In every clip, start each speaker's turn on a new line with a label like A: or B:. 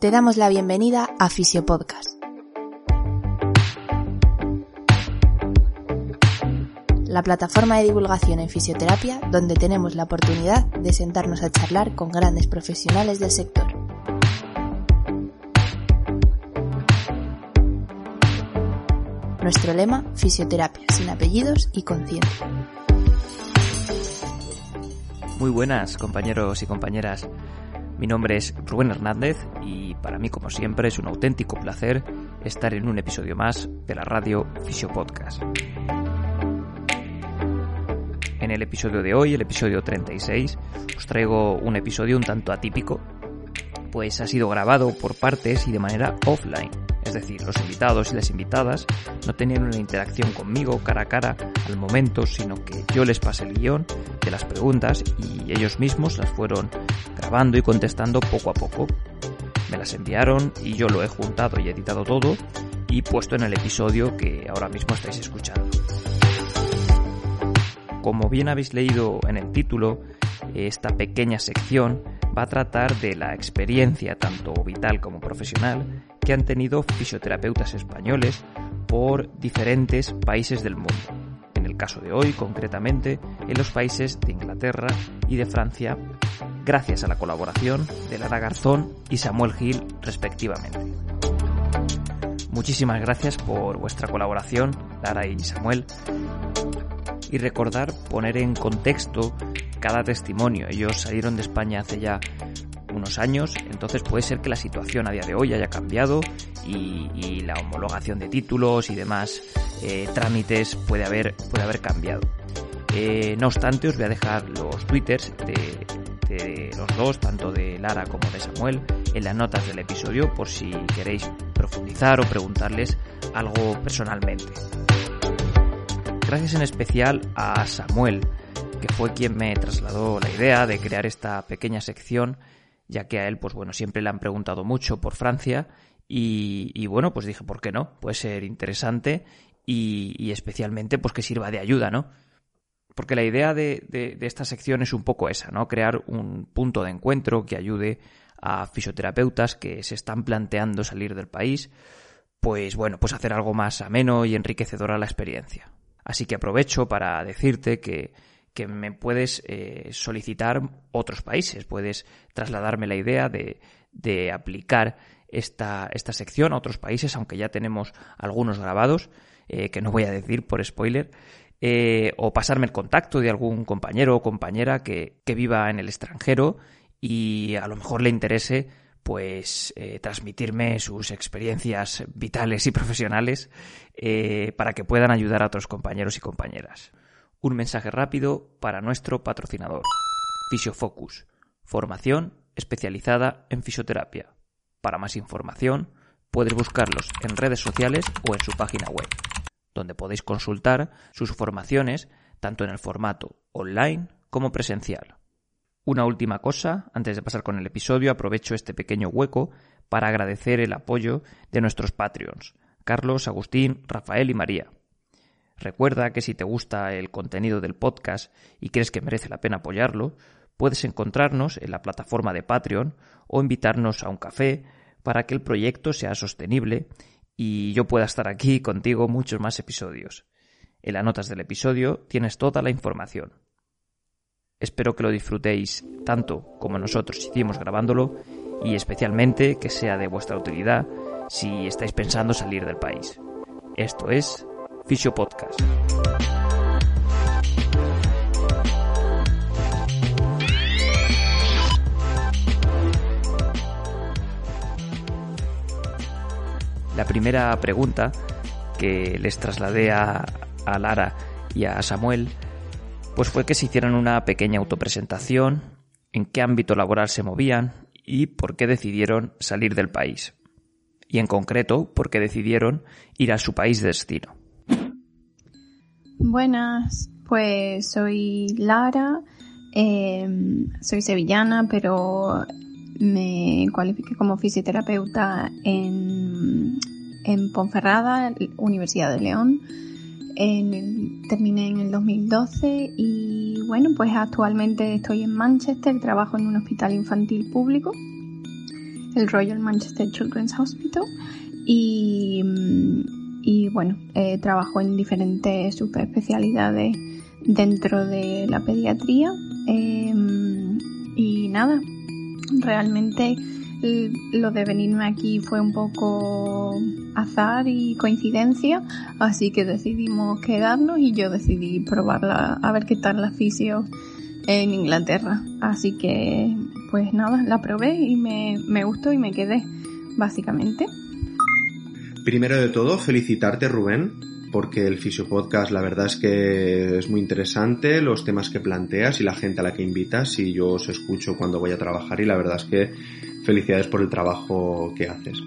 A: Te damos la bienvenida a Fisiopodcast. La plataforma de divulgación en fisioterapia donde tenemos la oportunidad de sentarnos a charlar con grandes profesionales del sector. Nuestro lema, fisioterapia sin apellidos y conciencia.
B: Muy buenas compañeros y compañeras. Mi nombre es Rubén Hernández y para mí, como siempre, es un auténtico placer estar en un episodio más de la radio Fisio Podcast. En el episodio de hoy, el episodio 36, os traigo un episodio un tanto atípico, pues ha sido grabado por partes y de manera offline. Es decir, los invitados y las invitadas no tenían una interacción conmigo cara a cara al momento, sino que yo les pasé el guion de las preguntas y ellos mismos las fueron grabando y contestando poco a poco. Me las enviaron y yo lo he juntado y editado todo y puesto en el episodio que ahora mismo estáis escuchando. Como bien habéis leído en el título, esta pequeña sección va a tratar de la experiencia tanto vital como profesional que han tenido fisioterapeutas españoles por diferentes países del mundo. Caso de hoy, concretamente, en los países de Inglaterra y de Francia, gracias a la colaboración de Lara Garzón y Samuel Gil, respectivamente. Muchísimas gracias por vuestra colaboración, Lara y Samuel. Y recordar poner en contexto cada testimonio. Ellos salieron de España hace ya años, entonces puede ser que la situación a día de hoy haya cambiado y, la homologación de títulos y demás eh, trámites puede haber, puede haber cambiado. Eh, no obstante, os voy a dejar los twitters de, de los dos, tanto de Lara como de Samuel, en las notas del episodio por si queréis profundizar o preguntarles algo personalmente. Gracias en especial a Samuel, que fue quien me trasladó la idea de crear esta pequeña sección ya que a él, pues bueno, siempre le han preguntado mucho por Francia y, bueno, pues dije, ¿por qué no? Puede ser interesante y, especialmente pues que sirva de ayuda, ¿no? Porque la idea de, de, esta sección es un poco esa, ¿no? Crear un punto de encuentro que ayude a fisioterapeutas que se están planteando salir del país, pues bueno, pues hacer algo más ameno y enriquecedor a la experiencia. Así que aprovecho para decirte que que me puedes eh, solicitar otros países, puedes trasladarme la idea de, de aplicar esta, esta, sección a otros países, aunque ya tenemos algunos grabados, eh, que no voy a decir por spoiler, eh, o pasarme el contacto de algún compañero o compañera que, que, viva en el extranjero y a lo mejor le interese pues transmitirme sus experiencias vitales y profesionales para que puedan ayudar a otros compañeros y compañeras. Un mensaje rápido para nuestro patrocinador. Fisiofocus. Formación especializada en fisioterapia. Para más información, puedes buscarlos en redes sociales o en su página web, donde podéis consultar sus formaciones tanto en el formato online como presencial. Una última cosa, antes de pasar con el episodio, aprovecho este pequeño hueco para agradecer el apoyo de nuestros Patreons, Carlos, Agustín, Rafael y María. Recuerda que si te gusta el contenido del podcast y crees que merece la pena apoyarlo, puedes encontrarnos en la plataforma de Patreon o invitarnos a un café para que el proyecto sea sostenible y yo pueda estar aquí contigo muchos más episodios. En las notas del episodio tienes toda la información. Espero que lo disfrutéis tanto como nosotros hicimos grabándolo y especialmente que sea de vuestra utilidad si estáis pensando salir del país. Esto es Fisio Podcast. La primera pregunta que les trasladé a, a Lara y a Samuel pues fue que se hicieran una pequeña autopresentación, en qué ámbito laboral se movían y por qué decidieron salir del país. Y en concreto, por qué decidieron ir a su país de destino.
C: Buenas, pues soy Lara, em, soy sevillana, pero me cualifiqué como fisioterapeuta en, en Ponferrada, Universidad de León. En terminé en el 2012 y bueno, pues actualmente estoy en Manchester, trabajo en un hospital infantil público el Royal Manchester Children's Hospital y, y bueno, eh, trabajo en diferentes subespecialidades dentro de la pediatría em, y nada, realmente lo de venirme aquí fue un poco azar y coincidencia, así que decidimos quedarnos y yo decidí probarla a ver qué tal la fisio en Inglaterra. Así que, pues nada, la probé y me, me gustó y me quedé, básicamente.
D: Primero de todo, felicitarte Rubén, porque el Fisio Podcast la verdad es que es muy interesante, los temas que planteas y la gente a la que invitas y yo os escucho cuando voy a trabajar y la verdad es que felicidades por el trabajo que haces.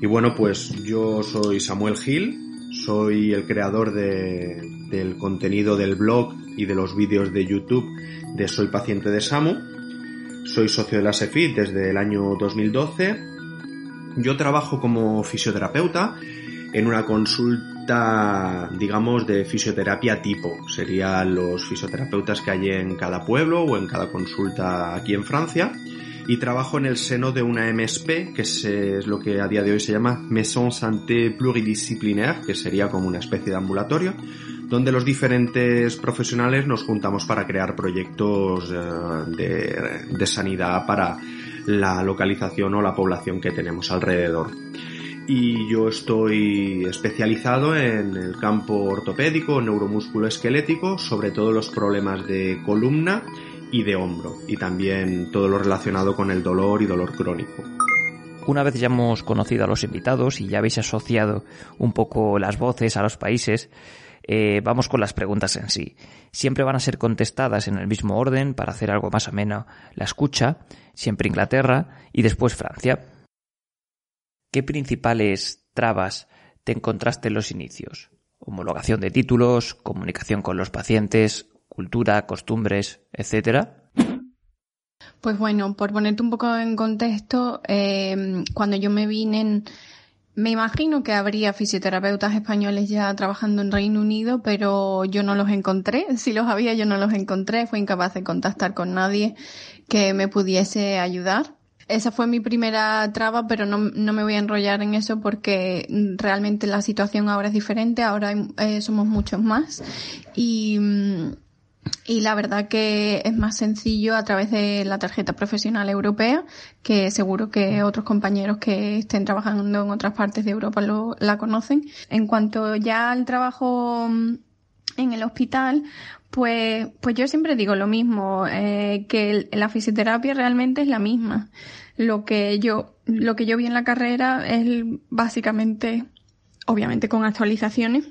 D: Y bueno, pues yo soy Samuel Gil, soy el creador del contenido del blog y de los vídeos de YouTube de Soy Paciente de Samu. Soy socio de la SEFIT desde el año 2012. Yo trabajo como fisioterapeuta en una consulta, digamos, de fisioterapia tipo. Serían los fisioterapeutas que hay en cada pueblo o en cada consulta aquí en Francia. Y trabajo en el seno de una MSP, que es, lo que a día de hoy se llama Maison Santé Pluridisciplinaire, que sería como una especie de ambulatorio, donde los diferentes profesionales nos juntamos para crear proyectos eh, de, de sanidad para la localización o la población que tenemos alrededor y yo estoy especializado en el campo ortopédico, neuromusculo esquelético, sobre todo los problemas de columna y de hombro y también todo lo relacionado con el dolor y dolor crónico.
B: Una vez ya hemos conocido a los invitados y ya habéis asociado un poco las voces a los países, eh, vamos con las preguntas en sí. Siempre van a ser contestadas en el mismo orden para hacer algo más ameno la escucha, siempre Inglaterra y después Francia. ¿Qué principales trabas te encontraste en los inicios? Homologación de títulos, comunicación con los pacientes, cultura, costumbres, etcétera.
C: Pues bueno, por ponerte un poco en contexto, eh, cuando yo me vine, me imagino que habría fisioterapeutas españoles ya trabajando en Reino Unido, pero yo no los encontré. Si los había, yo no los encontré. Fui incapaz de contactar con nadie que me pudiese ayudar. Esa fue mi primera traba, pero no, no, me voy a enrollar en eso porque realmente la situación ahora es diferente, ahora eh, somos muchos más y, y la verdad que es más sencillo a través de la tarjeta profesional europea, que seguro que otros compañeros que estén trabajando en otras partes de Europa lo, la conocen. En cuanto ya al trabajo en el hospital, pues, pues yo siempre digo lo mismo, eh, que la fisioterapia realmente es la misma. Lo que yo, lo que yo vi en la carrera es básicamente, obviamente con actualizaciones.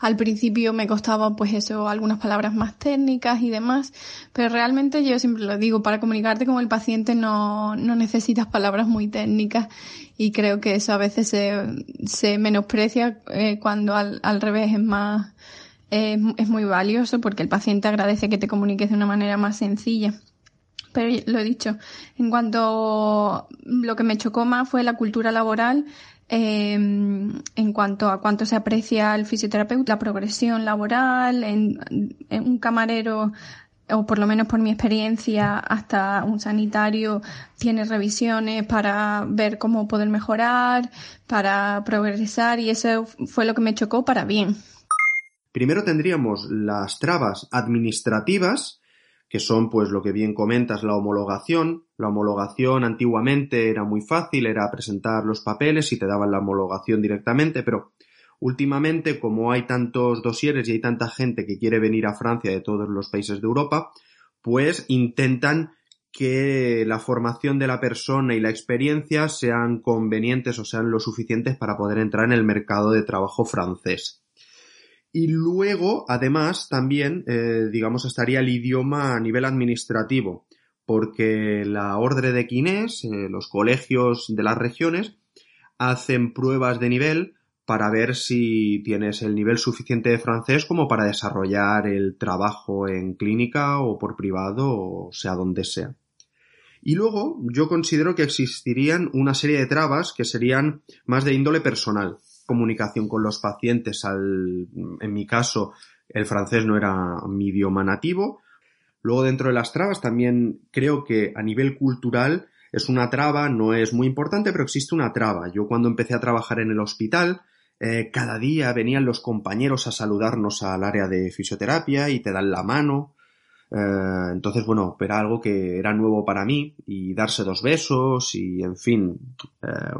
C: Al principio me costaba pues eso, algunas palabras más técnicas y demás, pero realmente yo siempre lo digo, para comunicarte con el paciente no, no necesitas palabras muy técnicas y creo que eso a veces se, se menosprecia eh, cuando al, al revés es más, es muy valioso porque el paciente agradece que te comuniques de una manera más sencilla. Pero lo he dicho, en cuanto lo que me chocó más fue la cultura laboral, em, en cuanto a cuánto se aprecia el fisioterapeuta, la progresión laboral, en, un camarero o por lo menos por mi experiencia, hasta un sanitario tiene revisiones para ver cómo poder mejorar, para progresar y eso fue lo que me chocó para bien.
D: Primero tendríamos las trabas administrativas, que son pues lo que bien comentas, la homologación. La homologación antiguamente era muy fácil, era presentar los papeles y te daban la homologación directamente, pero últimamente como hay tantos dosieres y hay tanta gente que quiere venir a Francia de todos los países de Europa, pues intentan que la formación de la persona y la experiencia sean convenientes o sean lo suficientes para poder entrar en el mercado de trabajo francés. Y luego, además, también, eh, digamos, estaría el idioma a nivel administrativo, porque la Orden de Quinés, eh, los colegios de las regiones, hacen pruebas de nivel para ver si tienes el nivel suficiente de francés como para desarrollar el trabajo en clínica o por privado o sea donde sea. Y luego yo considero que existirían una serie de trabas que serían más de índole personal comunicación con los pacientes. Al, en mi caso, el francés no era mi idioma nativo. Luego, dentro de las trabas, también creo que a nivel cultural es una traba, no es muy importante, pero existe una traba. Yo cuando empecé a trabajar en el hospital, eh, cada día venían los compañeros a saludarnos al área de fisioterapia y te dan la mano. Eh, entonces, bueno, era algo que era nuevo para mí y darse dos besos y, en fin, eh,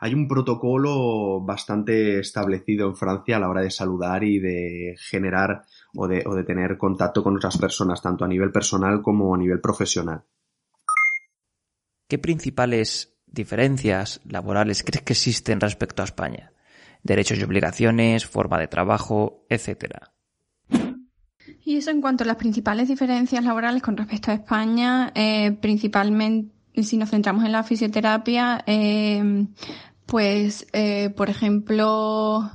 D: hay un protocolo bastante establecido en Francia a la hora de saludar y de generar o de, o de tener contacto con otras personas, tanto a nivel personal como a nivel profesional.
B: ¿Qué principales diferencias laborales crees que existen respecto a España? Derechos y obligaciones, forma de trabajo, etcétera.
C: Y eso en cuanto a las principales diferencias laborales con respecto a España, eh, principalmente si nos centramos en la fisioterapia, eh, pues, eh, por ejemplo,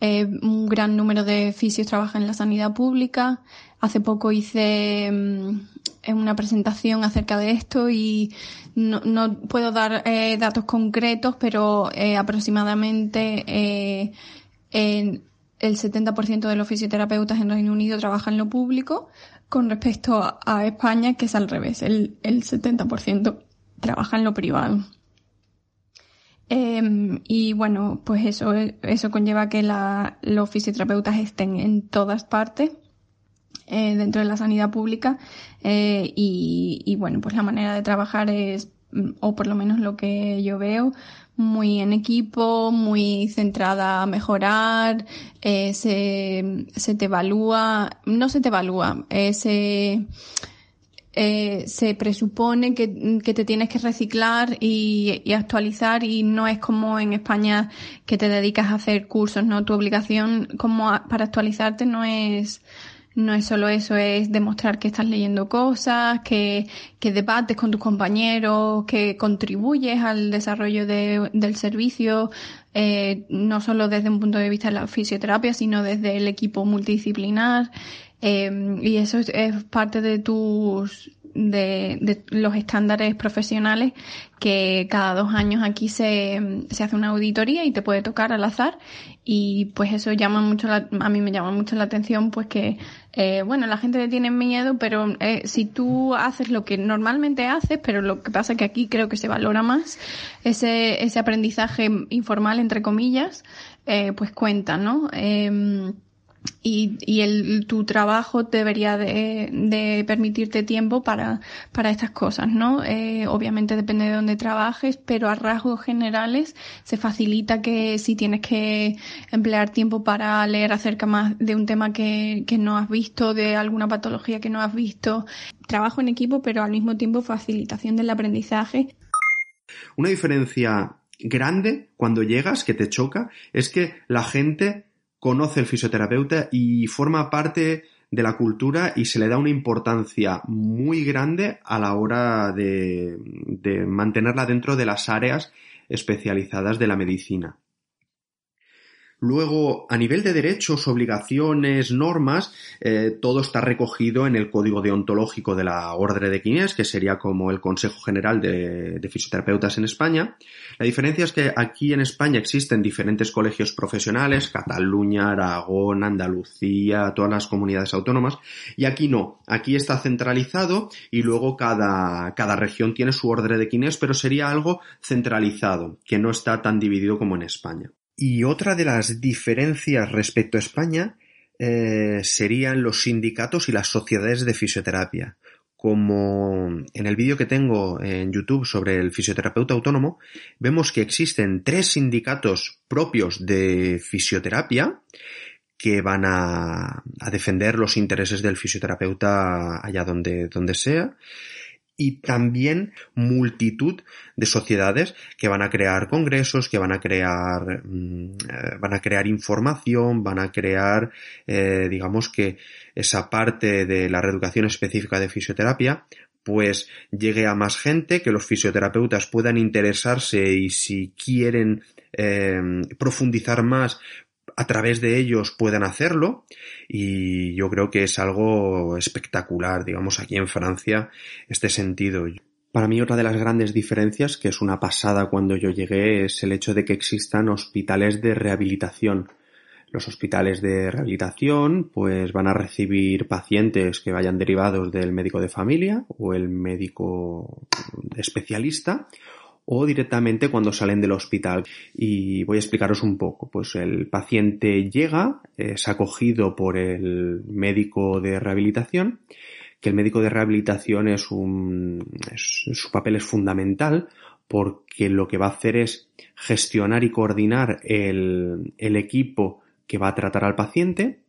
C: un gran número de fisios trabajan en la sanidad pública. Hace poco hice mm, una presentación acerca de esto y no, no puedo dar datos concretos, pero aproximadamente en el 70% de los fisioterapeutas en Reino Unido trabajan en lo público, con respecto a España, que es al revés, el, 70% trabaja en lo privado. Em, y bueno, pues eso, eso conlleva que los fisioterapeutas estén en todas partes eh, dentro de la sanidad pública eh, y, y bueno, pues la manera de trabajar es, o por lo menos lo que yo veo, muy en equipo, muy centrada a mejorar, eh, se, se, te evalúa, no se te evalúa, eh, se, eh, se presupone que, que, te tienes que reciclar y, y, actualizar y no es como en España que te dedicas a hacer cursos, ¿no? Tu obligación como para actualizarte no es no es solo eso, es demostrar que estás leyendo cosas, que, que debates con tus compañeros, que contribuyes al desarrollo de, del servicio, eh, no solo desde un punto de vista de la fisioterapia, sino desde el equipo multidisciplinar. Eh, y eso es, es parte de tus de, de, los estándares profesionales que cada dos años aquí se, se, hace una auditoría y te puede tocar al azar y pues eso llama mucho la, a mí me llama mucho la atención pues que eh, bueno la gente le tiene miedo pero eh, si tú haces lo que normalmente haces pero lo que pasa es que aquí creo que se valora más ese, ese aprendizaje informal entre comillas eh, pues cuenta ¿no? Y, y el, tu trabajo debería de, de, permitirte tiempo para, para estas cosas, ¿no? Eh, obviamente depende de dónde trabajes, pero a rasgos generales se facilita que si tienes que emplear tiempo para leer acerca más de un tema que, que no has visto, de alguna patología que no has visto, trabajo en equipo, pero al mismo tiempo facilitación del aprendizaje.
D: Una diferencia grande cuando llegas, que te choca, es que la gente conoce el fisioterapeuta y forma parte de la cultura y se le da una importancia muy grande a la hora de, de mantenerla dentro de las áreas especializadas de la medicina. Luego, a nivel de derechos, obligaciones, normas, eh, todo está recogido en el código deontológico de la Orden de Quinés, que sería como el Consejo General de, de, Fisioterapeutas en España. La diferencia es que aquí en España existen diferentes colegios profesionales, Cataluña, Aragón, Andalucía, todas las comunidades autónomas, y aquí no. Aquí está centralizado y luego cada, cada región tiene su Orden de Quinés, pero sería algo centralizado, que no está tan dividido como en España. Y otra de las diferencias respecto a España eh, serían los sindicatos y las sociedades de fisioterapia. Como en el vídeo que tengo en YouTube sobre el fisioterapeuta autónomo, vemos que existen tres sindicatos propios de fisioterapia que van a, a defender los intereses del fisioterapeuta allá donde, donde sea y también multitud de sociedades que van a crear congresos, que van a crear, mm, eh, van a crear información, van a crear, eh, digamos que esa parte de la reeducación específica de fisioterapia pues llegue a más gente, que los fisioterapeutas puedan interesarse y si quieren eh, profundizar más, a través de ellos puedan hacerlo y yo creo que es algo espectacular, digamos, aquí en Francia, este sentido. Para mí otra de las grandes diferencias, que es una pasada cuando yo llegué, es el hecho de que existan hospitales de rehabilitación. Los hospitales de rehabilitación pues van a recibir pacientes que vayan derivados del médico de familia o el médico especialista o directamente cuando salen del hospital. Y voy a explicaros un poco. Pues el paciente llega, es acogido por el médico de rehabilitación, que el médico de rehabilitación es un, su papel es fundamental porque lo que va a hacer es gestionar y coordinar el, el equipo que va a tratar al paciente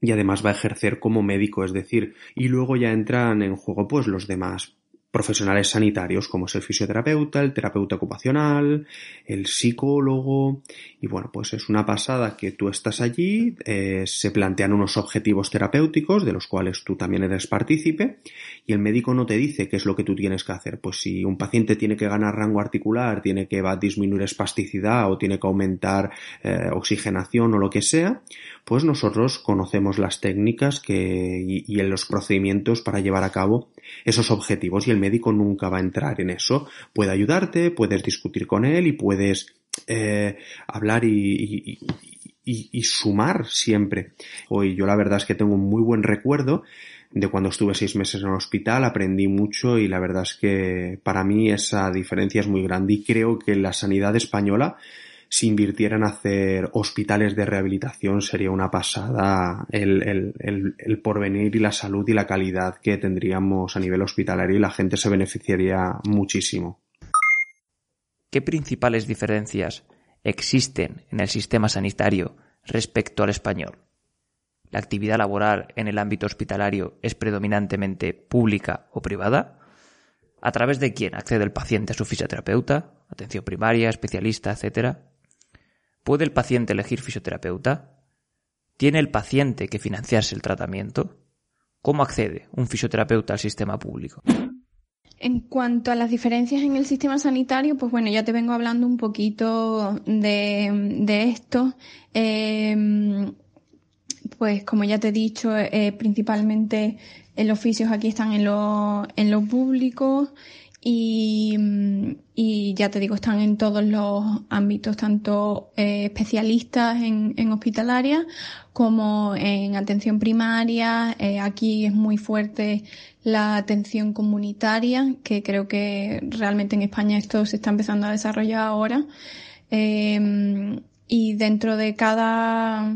D: y además va a ejercer como médico, es decir, y luego ya entran en juego pues los demás profesionales sanitarios como es el fisioterapeuta, el terapeuta ocupacional, el psicólogo y bueno pues es una pasada que tú estás allí, eh, se plantean unos objetivos terapéuticos de los cuales tú también eres partícipe y el médico no te dice qué es lo que tú tienes que hacer, pues si un paciente tiene que ganar rango articular, tiene que va a disminuir espasticidad o tiene que aumentar eh, oxigenación o lo que sea, pues nosotros conocemos las técnicas que, y, y los procedimientos para llevar a cabo esos objetivos y el médico nunca va a entrar en eso. Puede ayudarte, puedes discutir con él y puedes eh, hablar y, y, sumar siempre. Hoy yo la verdad es que tengo un muy buen recuerdo de cuando estuve seis meses en el hospital, aprendí mucho y la verdad es que para mí esa diferencia es muy grande y creo que la sanidad española si invirtieran en hacer hospitales de rehabilitación sería una pasada el, el, el, porvenir y la salud y la calidad que tendríamos a nivel hospitalario y la gente se beneficiaría muchísimo.
B: ¿Qué principales diferencias existen en el sistema sanitario respecto al español? ¿La actividad laboral en el ámbito hospitalario es predominantemente pública o privada? ¿A través de quién accede el paciente a su fisioterapeuta, atención primaria, especialista, etcétera? ¿Puede el paciente elegir fisioterapeuta? ¿Tiene el paciente que financiarse el tratamiento? ¿Cómo accede un fisioterapeuta al sistema público?
C: En cuanto a las diferencias en el sistema sanitario, pues bueno, ya te vengo hablando un poquito de, esto. Em, pues como ya te he dicho, eh, principalmente los oficios aquí están en lo público y, y, ya te digo, están en todos los ámbitos, tanto eh, especialistas en, en, hospitalaria como en atención primaria. Eh, aquí es muy fuerte la atención comunitaria, que creo que realmente en España esto se está empezando a desarrollar ahora. Eh, y dentro de cada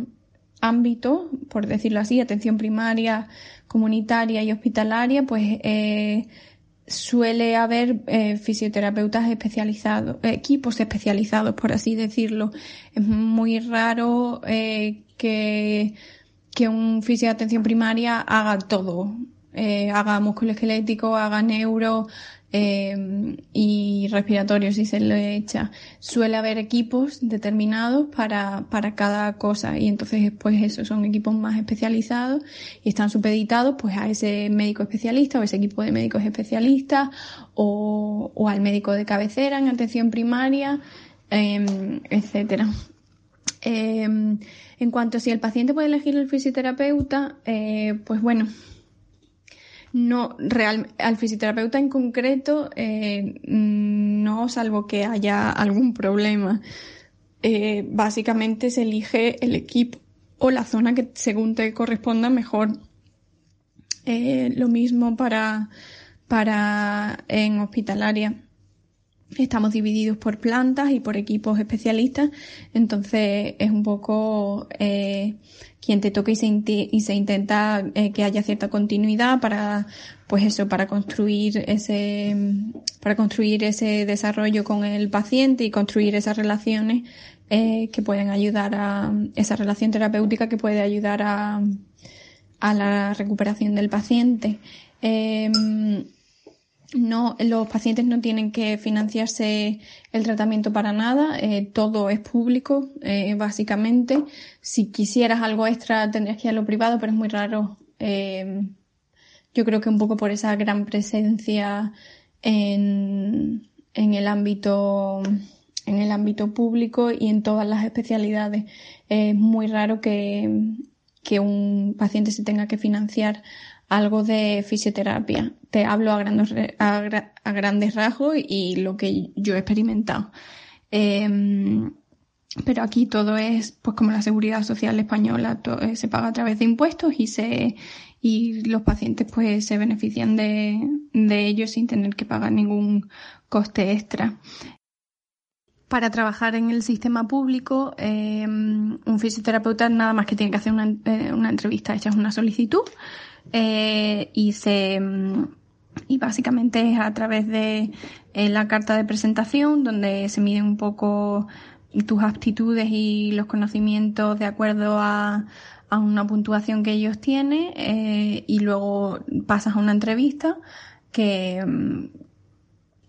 C: ámbito, por decirlo así, atención primaria, comunitaria y hospitalaria, pues eh, suele haber eh, fisioterapeutas especializados, equipos especializados, por así decirlo. Es muy raro eh, que, que un fisio de atención primaria haga todo. Eh, haga músculo esquelético, haga neuro, eh, y respiratorio si se le echa. Suele haber equipos determinados para, para cada cosa y entonces pues eso son equipos más especializados y están supeditados pues a ese médico especialista o ese equipo de médicos especialistas o, o al médico de cabecera en atención primaria, eh, etcétera. Eh, en cuanto a si el paciente puede elegir el fisioterapeuta, eh, pues bueno, no, real, al fisioterapeuta en concreto, eh, no, salvo que haya algún problema. Eh, básicamente se elige el equipo o la zona que según te corresponda mejor. Eh, lo mismo para, para en hospitalaria. Estamos divididos por plantas y por equipos especialistas, entonces es un poco eh, quien te toca y se, y se intenta eh, que haya cierta continuidad para, pues eso, para construir ese, para construir ese desarrollo con el paciente y construir esas relaciones eh, que pueden ayudar a, esa relación terapéutica que puede ayudar a, a la recuperación del paciente. No, los pacientes no tienen que financiarse el tratamiento para nada, eh, todo es público, eh, básicamente. Si quisieras algo extra tendrías que ir a lo privado, pero es muy raro. Eh, yo creo que un poco por esa gran presencia en, en el ámbito en el ámbito público y en todas las especialidades. Es muy raro que, que un paciente se tenga que financiar algo de fisioterapia. Te hablo a grandes, a, grandes rasgos y lo que yo he experimentado. Em, pero aquí todo es, pues como la seguridad social española, eh, se paga a través de impuestos y se, y los pacientes pues se benefician de, de ellos sin tener que pagar ningún coste extra. Para trabajar en el sistema público, eh, un fisioterapeuta nada más que tiene que hacer una, eh, una entrevista, echas una solicitud y se y básicamente es a través de la carta de presentación donde se mide un poco tus aptitudes y los conocimientos de acuerdo a, a una puntuación que ellos tienen eh, y luego pasas a una entrevista que mm,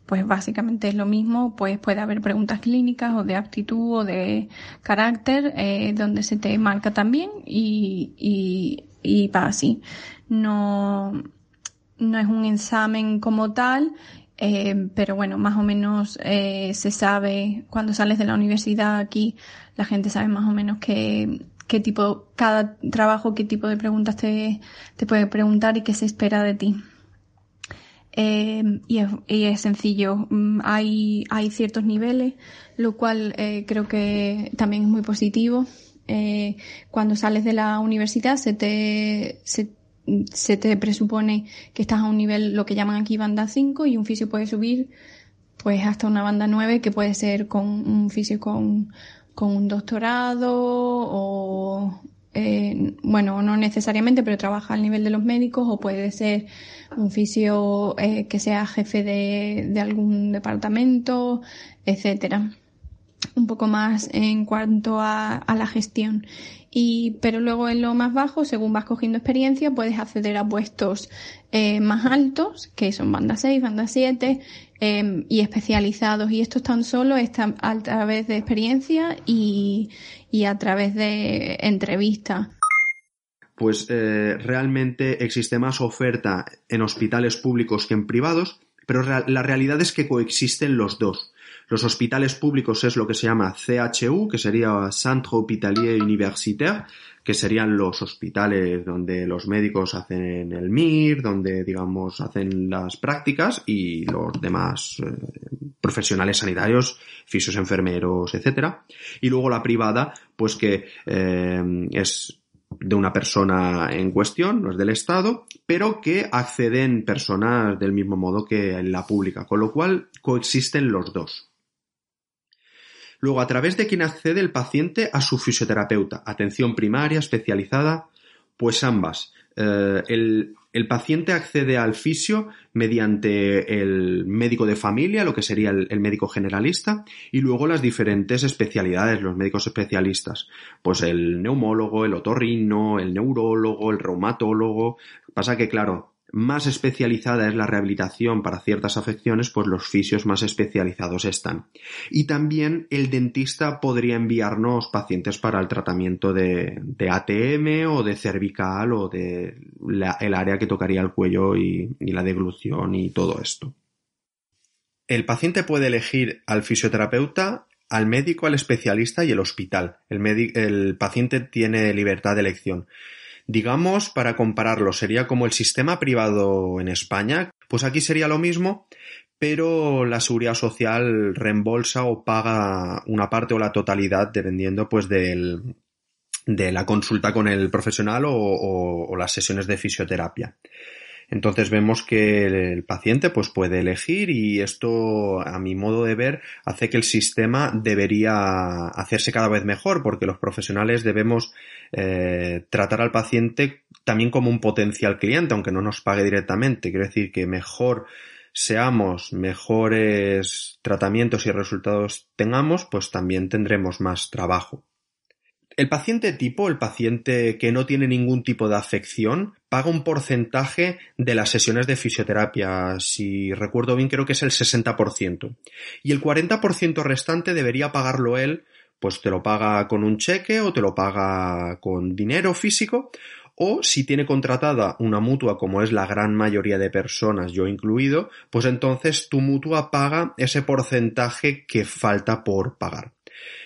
C: pues básicamente es lo mismo, pues puede haber preguntas clínicas o de aptitud o de carácter eh, donde se te marca también y, y, y va así. No, no es un examen como tal, eh, pero bueno, más o menos eh, se sabe, cuando sales de la universidad aquí, la gente sabe más o menos qué, qué tipo, cada trabajo, qué tipo de preguntas te, te puede preguntar y qué se espera de ti. Eh, y, es, y, es, sencillo. Mm, hay, hay ciertos niveles, lo cual creo que también es muy positivo. Cuando sales de la universidad se te, se te presupone que estás a un nivel, lo que llaman aquí banda 5, y un fisio puede subir pues hasta una banda 9, que puede ser con un fisio con, con un doctorado o, eh, bueno, no necesariamente, pero trabaja al nivel de los médicos, o puede ser un fisio eh, que sea jefe de, de algún departamento, etcétera un poco más en cuanto a, a, la gestión. Y, pero luego en lo más bajo, según vas cogiendo experiencia, puedes acceder a puestos eh, más altos, que son banda 6, banda 7, eh, y especializados. Y esto tan solo está a través de experiencia y, y a través de entrevista.
D: Pues eh, realmente existe más oferta en hospitales públicos que en privados, pero la realidad es que coexisten los dos. Los hospitales públicos es lo que se llama CHU, que sería Centre Hospitalier Universitaire, que serían los hospitales donde los médicos hacen el MIR, donde, digamos, hacen las prácticas y los demás eh, profesionales sanitarios, fisios, enfermeros, etcétera. Y luego la privada, pues que eh, es de una persona en cuestión, no es del Estado, pero que acceden personas del mismo modo que en la pública, con lo cual coexisten los dos. Luego, a través de quien accede el paciente a su fisioterapeuta, atención primaria, especializada, pues ambas. Eh, el, paciente accede al fisio mediante el médico de familia, lo que sería el, el, médico generalista, y luego las diferentes especialidades, los médicos especialistas. Pues el neumólogo, el otorrino, el neurólogo, el reumatólogo. Pasa que, claro, más especializada es la rehabilitación para ciertas afecciones, pues los fisios más especializados están. Y también el dentista podría enviarnos pacientes para el tratamiento de, ATM o de cervical o de la, el área que tocaría el cuello y, la deglución y todo esto. El paciente puede elegir al fisioterapeuta al médico, al especialista y el hospital. El paciente tiene libertad de elección. Digamos, para compararlo, sería como el sistema privado en España. Pues aquí sería lo mismo, pero la seguridad social reembolsa o paga una parte o la totalidad dependiendo pues de la consulta con el profesional o las sesiones de fisioterapia. Entonces vemos que el paciente pues puede elegir y esto a mi modo de ver hace que el sistema debería hacerse cada vez mejor porque los profesionales debemos eh, tratar al paciente también como un potencial cliente aunque no nos pague directamente. Quiero decir que mejor seamos, mejores tratamientos y resultados tengamos, pues también tendremos más trabajo. El paciente tipo, el paciente que no tiene ningún tipo de afección, paga un porcentaje de las sesiones de fisioterapia. Si recuerdo bien, creo que es el 60%. Y el 40% restante debería pagarlo él, pues te lo paga con un cheque o te lo paga con dinero físico, o si tiene contratada una mutua como es la gran mayoría de personas, yo incluido, pues entonces tu mutua paga ese porcentaje que falta por pagar.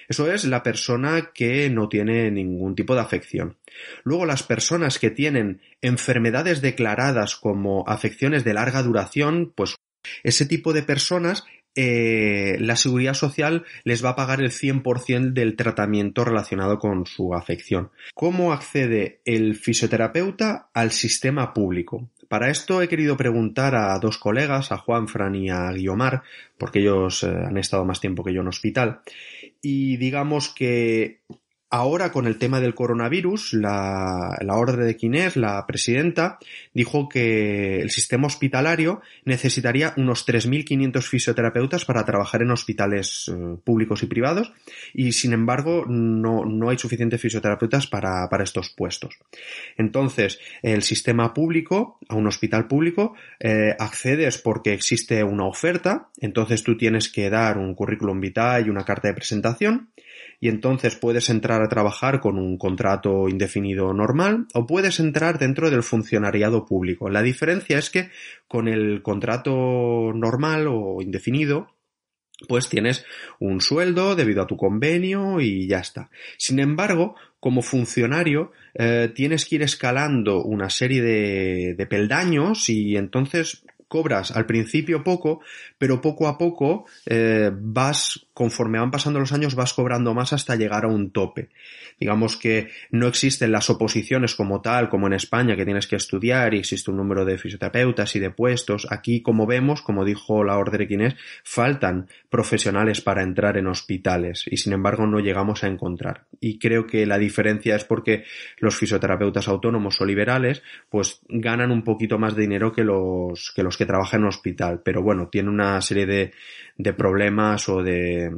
D: Eso es la persona que no tiene ningún tipo de afección. Luego las personas que tienen enfermedades declaradas como afecciones de larga duración, pues ese tipo de personas eh, la seguridad social les va a pagar el 100% del tratamiento relacionado con su afección. ¿Cómo accede el fisioterapeuta al sistema público? Para esto he querido preguntar a dos colegas, a Juan Fran y a Guiomar, porque ellos eh, han estado más tiempo que yo en hospital, y digamos que Ahora, con el tema del coronavirus, la, Orden de Quinés, la presidenta, dijo que el sistema hospitalario necesitaría unos 3.500 fisioterapeutas para trabajar en hospitales eh, públicos y privados y, sin embargo, no, hay suficientes fisioterapeutas para, para, estos puestos. Entonces, el sistema público, a un hospital público, eh, accedes porque existe una oferta, entonces tú tienes que dar un currículum vitae y una carta de presentación y entonces puedes entrar a trabajar con un contrato indefinido normal o puedes entrar dentro del funcionariado público. La diferencia es que con el contrato normal o indefinido pues tienes un sueldo debido a tu convenio y ya está. Sin embargo, como funcionario eh, tienes que ir escalando una serie de, de peldaños y entonces cobras al principio poco, pero poco a poco eh, vas, conforme van pasando los años, vas cobrando más hasta llegar a un tope. Digamos que no existen las oposiciones como tal, como en España, que tienes que estudiar y existe un número de fisioterapeutas y de puestos. Aquí, como vemos, como dijo la Orden de Quinés, faltan profesionales para entrar en hospitales y sin embargo no llegamos a encontrar. Y creo que la diferencia es porque los fisioterapeutas autónomos o liberales pues ganan un poquito más de dinero que los que los que trabajan en hospital. Pero bueno, tiene una serie de, de problemas o de...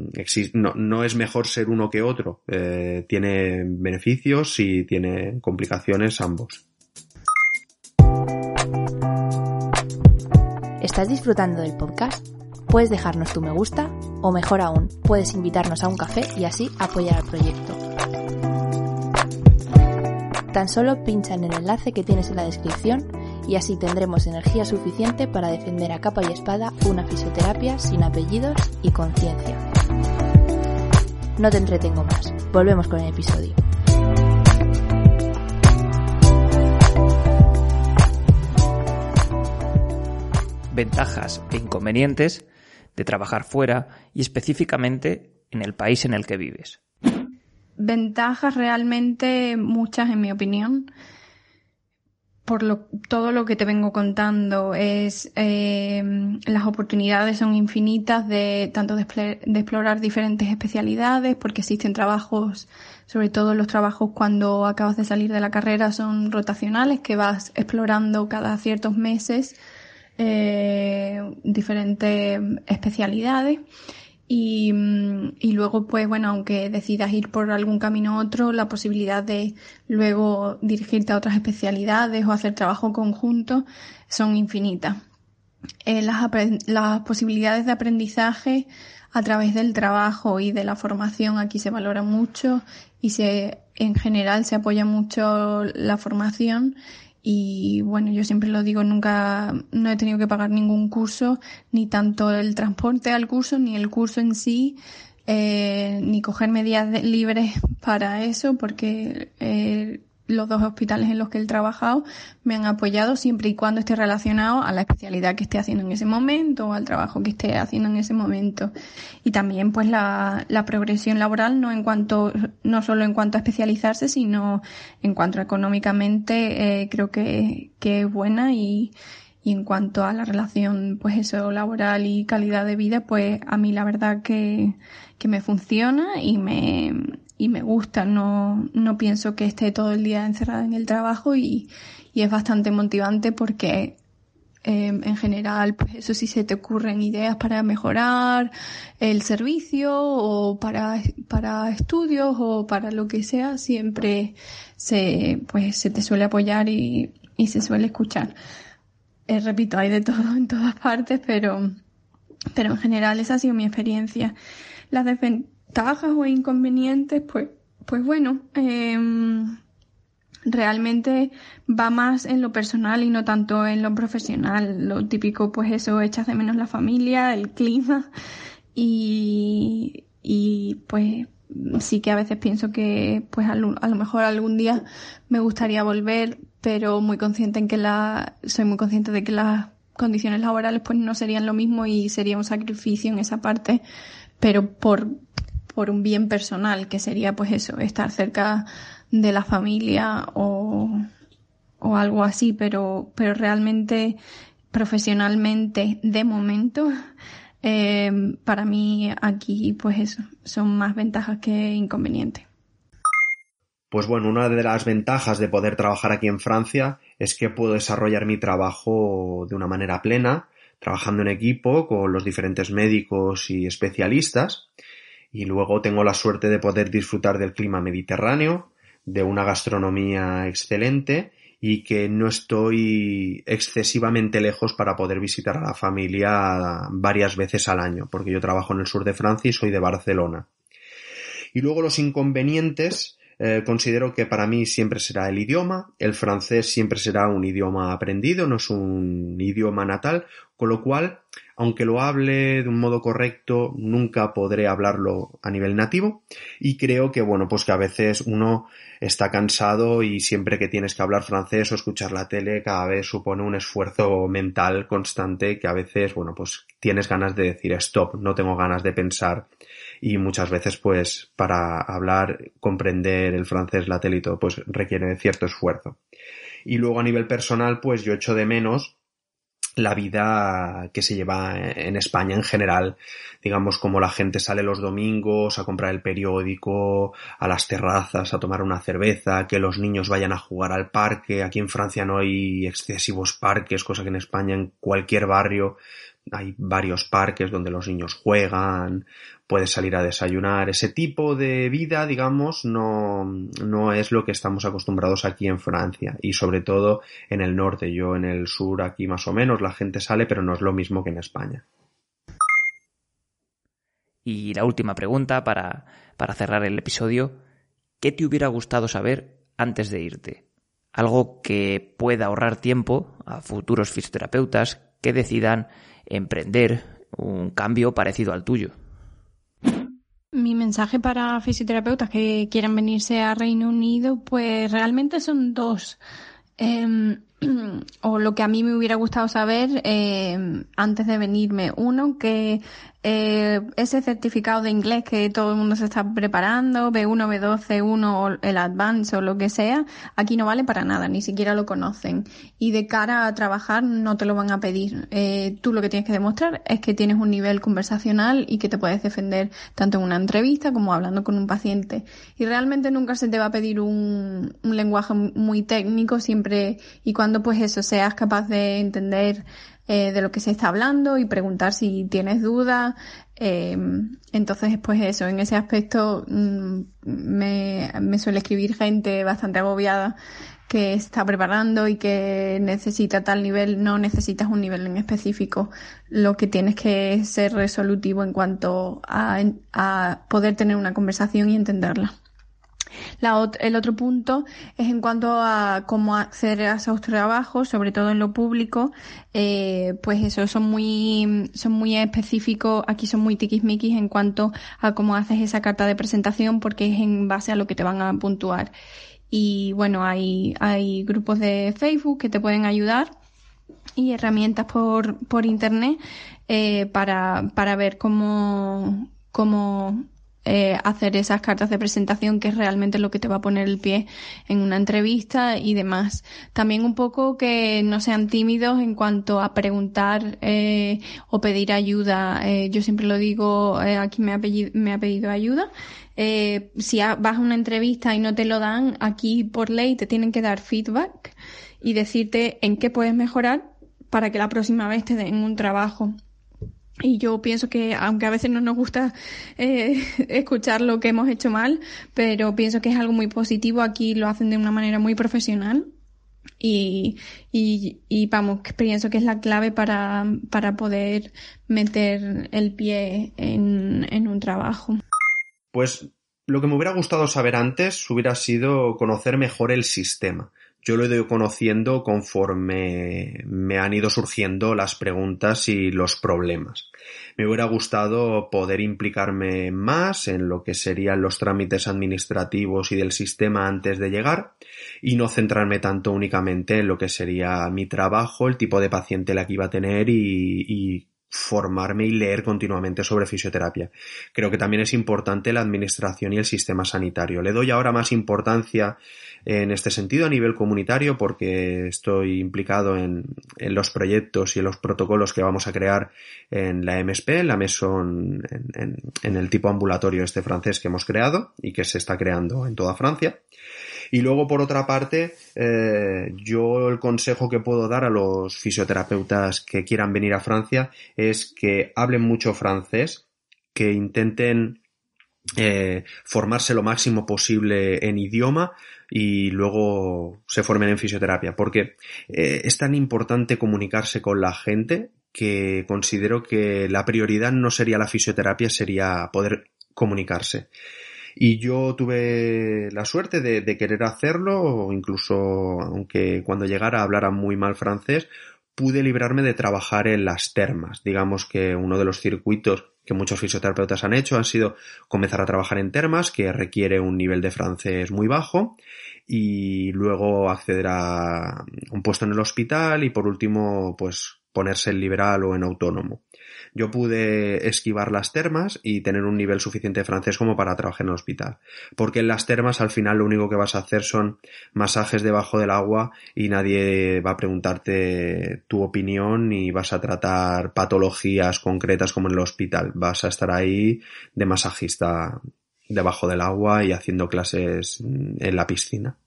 D: No, no, es mejor ser uno que otro. Eh, tiene beneficios y tiene complicaciones ambos.
A: ¿Estás disfrutando del podcast? Puedes dejarnos tu me gusta o mejor aún, puedes invitarnos a un café y así apoyar al proyecto. Tan solo pincha en el enlace que tienes en la descripción y así tendremos energía suficiente para defender a capa y espada una fisioterapia sin apellidos y conciencia. No te entretengo más, volvemos con el episodio.
B: Ventajas e inconvenientes de trabajar fuera y específicamente en el país en el que vives.
C: Ventajas realmente muchas en mi opinión por lo, todo lo que te vengo contando es eh, las oportunidades son infinitas de tanto de, explorar diferentes especialidades porque existen trabajos sobre todo los trabajos cuando acabas de salir de la carrera son rotacionales que vas explorando cada ciertos meses eh, diferentes especialidades y, mm, y, luego, pues bueno, aunque decidas ir por algún camino u otro, la posibilidad de luego dirigirte a otras especialidades o hacer trabajo conjunto son infinitas. Eh, las, las posibilidades de aprendizaje a través del trabajo y de la formación aquí se valora mucho y se, en general se apoya mucho la formación y bueno, yo siempre lo digo, nunca, no he tenido que pagar ningún curso, ni tanto el transporte al curso, ni el curso en sí, eh, ni coger medidas libres para eso, porque eh, los dos hospitales en los que he trabajado me han apoyado siempre y cuando esté relacionado a la especialidad que esté haciendo en ese momento o al trabajo que esté haciendo en ese momento. Y también pues la, la progresión laboral no en cuanto, no solo en cuanto a especializarse, sino en cuanto a económicamente eh, creo que, que es buena y, y en cuanto a la relación, pues eso, laboral y calidad de vida, pues a mí la verdad que, que me funciona y me, y me gusta, no, no pienso que esté todo el día encerrada en el trabajo y, y es bastante motivante porque eh, en general, pues eso sí se te ocurren ideas para mejorar el servicio o para, para estudios o para lo que sea, siempre se, pues se te suele apoyar y, y se suele escuchar. Eh, repito, hay de todo en todas partes, pero, pero en general esa ha sido mi experiencia. Las ventajas o inconvenientes, pues, pues bueno, em, realmente va más en lo personal y no tanto en lo profesional. Lo típico, pues eso, echas de menos la familia, el clima y, y pues sí que a veces pienso que pues a lo, a lo mejor algún día me gustaría volver, pero muy consciente en que la, soy muy consciente de que las condiciones laborales pues no serían lo mismo y sería un sacrificio en esa parte, pero por, por un bien personal, que sería pues eso, estar cerca de la familia o, o algo así, pero, pero realmente profesionalmente de momento eh, para mí aquí pues eso, son más ventajas que inconvenientes.
D: Pues bueno, una de las ventajas de poder trabajar aquí en Francia es que puedo desarrollar mi trabajo de una manera plena, trabajando en equipo con los diferentes médicos y especialistas. Y luego tengo la suerte de poder disfrutar del clima mediterráneo, de una gastronomía excelente y que no estoy excesivamente lejos para poder visitar a la familia varias veces al año, porque yo trabajo en el sur de Francia y soy de Barcelona. Y luego los inconvenientes, eh, considero que para mí siempre será el idioma, el francés siempre será un idioma aprendido, no es un idioma natal, con lo cual, aunque lo hable de un modo correcto, nunca podré hablarlo a nivel nativo. Y creo que, bueno, pues que a veces uno está cansado y siempre que tienes que hablar francés o escuchar la tele cada vez supone un esfuerzo mental constante que a veces, bueno, pues tienes ganas de decir stop, no tengo ganas de pensar y muchas veces pues para hablar, comprender el francés, la tele y todo, pues requiere cierto esfuerzo. Y luego a nivel personal pues yo echo de menos la vida que se lleva en España en general, digamos como la gente sale los domingos a comprar el periódico, a las terrazas a tomar una cerveza, que los niños vayan a jugar al parque, aquí en Francia no hay excesivos parques, cosa que en España en cualquier barrio hay varios parques donde los niños juegan, puedes salir a desayunar. Ese tipo de vida, digamos, no, no es lo que estamos acostumbrados aquí en Francia y sobre todo en el norte. Yo en el sur aquí más o menos la gente sale, pero no es lo mismo que en España.
B: Y la última pregunta para, para cerrar el episodio. ¿Qué te hubiera gustado saber antes de irte? Algo que pueda ahorrar tiempo a futuros fisioterapeutas que decidan emprender un cambio parecido al tuyo.
C: Mi mensaje para fisioterapeutas que quieran venirse a Reino Unido, pues realmente son dos. Em, o lo que a mí me hubiera gustado saber em, antes de venirme. Uno, que eh, ese certificado de inglés que todo el mundo se está preparando, B1, B2, C1 el Advance o lo que sea, aquí no vale para nada, ni siquiera lo conocen. Y de cara a trabajar no te lo van a pedir. Eh, tú lo que tienes que demostrar es que tienes un nivel conversacional y que te puedes defender tanto en una entrevista como hablando con un paciente. Y realmente nunca se te va a pedir un lenguaje muy técnico siempre y cuando pues eso seas capaz de entender eh, de lo que se está hablando y preguntar si tienes dudas. Eh, entonces, pues eso, en ese aspecto mm, me, me suele escribir gente bastante agobiada que está preparando y que necesita tal nivel, no necesitas un nivel en específico. Lo que tienes que ser resolutivo en cuanto a, a poder tener una conversación y entenderla el otro punto es en cuanto a cómo acceder a esos trabajos, sobre todo en lo público, eh, pues eso son muy, son muy específicos, aquí son muy tiquismiquis en cuanto a cómo haces esa carta de presentación porque es en base a lo que te van a puntuar. Y bueno, hay, hay grupos de Facebook que te pueden ayudar y herramientas por, por internet eh, para, para ver cómo, cómo eh, hacer esas cartas de presentación, que es realmente lo que te va a poner el pie en una entrevista y demás. También un poco que no sean tímidos en cuanto a preguntar eh, o pedir ayuda. Eh, yo siempre lo digo, eh, aquí me ha, pedido, ayuda. Eh, si vas a una entrevista y no te lo dan, aquí por ley te tienen que dar feedback y decirte en qué puedes mejorar para que la próxima vez te den un trabajo. Y yo pienso que, aunque a veces no nos gusta eh, escuchar lo que hemos hecho mal, pero pienso que es algo muy positivo. Aquí lo hacen de una manera muy profesional. Y, y, y vamos, pienso que es la clave para, para poder meter el pie en, en un trabajo.
D: Pues lo que me hubiera gustado saber antes hubiera sido conocer mejor el sistema yo lo he ido conociendo conforme me han ido surgiendo las preguntas y los problemas. Me hubiera gustado poder implicarme más en lo que serían los trámites administrativos y del sistema antes de llegar y no centrarme tanto únicamente en lo que sería mi trabajo, el tipo de paciente la que iba a tener y, y formarme y leer continuamente sobre fisioterapia. Creo que también es importante la administración y el sistema sanitario. Le doy ahora más importancia en este sentido a nivel comunitario porque estoy implicado en, los proyectos y en los protocolos que vamos a crear en la MSP, en la en, en el tipo ambulatorio este francés que hemos creado y que se está creando en toda Francia. Y luego, por otra parte, eh, yo el consejo que puedo dar a los fisioterapeutas que quieran venir a Francia es que hablen mucho francés, que intenten eh, formarse lo máximo posible en idioma y luego se formen en fisioterapia, porque eh, es tan importante comunicarse con la gente que considero que la prioridad no sería la fisioterapia, sería poder comunicarse. Y yo tuve la suerte de, querer hacerlo, incluso aunque cuando llegara hablara muy mal francés, pude librarme de trabajar en las termas. Digamos que uno de los circuitos que muchos fisioterapeutas han hecho han sido comenzar a trabajar en termas, que requiere un nivel de francés muy bajo, y luego acceder a un puesto en el hospital y por último, pues ponerse en liberal o en autónomo yo pude esquivar las termas y tener un nivel suficiente de francés como para trabajar en el hospital. Porque en las termas al final lo único que vas a hacer son masajes debajo del agua y nadie va a preguntarte tu opinión ni vas a tratar patologías concretas como en el hospital. Vas a estar ahí de masajista debajo del agua y haciendo clases en la piscina.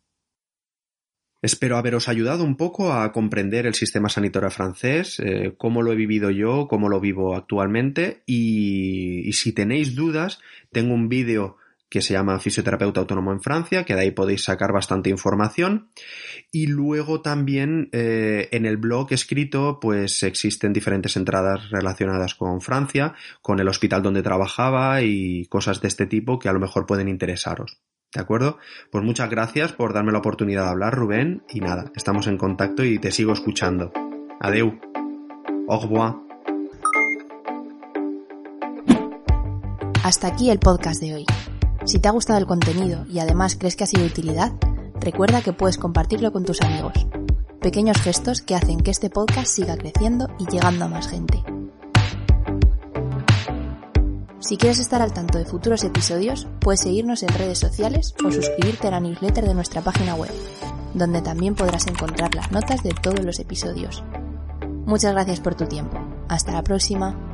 D: Espero haberos ayudado un poco a comprender el sistema sanitario francés, eh, cómo lo he vivido yo, cómo lo vivo actualmente y, si tenéis dudas, tengo un vídeo que se llama Fisioterapeuta Autónomo en Francia, que de ahí podéis sacar bastante información. Y luego también eh, en el blog escrito, pues existen diferentes entradas relacionadas con Francia, con el hospital donde trabajaba y cosas de este tipo que a lo mejor pueden interesaros. ¿De acuerdo? Pues muchas gracias por darme la oportunidad de hablar, Rubén. Y nada, estamos en contacto y te sigo escuchando. Adeu. Au revoir.
A: Hasta aquí el podcast de hoy. Si te ha gustado el contenido y además crees que ha sido de utilidad, recuerda que puedes compartirlo con tus amigos. Pequeños gestos que hacen que este podcast siga creciendo y llegando a más gente. Si quieres estar al tanto de futuros episodios, puedes seguirnos en redes sociales o suscribirte a la newsletter de nuestra página web, donde también podrás encontrar las notas de todos los episodios. Muchas gracias por tu tiempo. Hasta la próxima.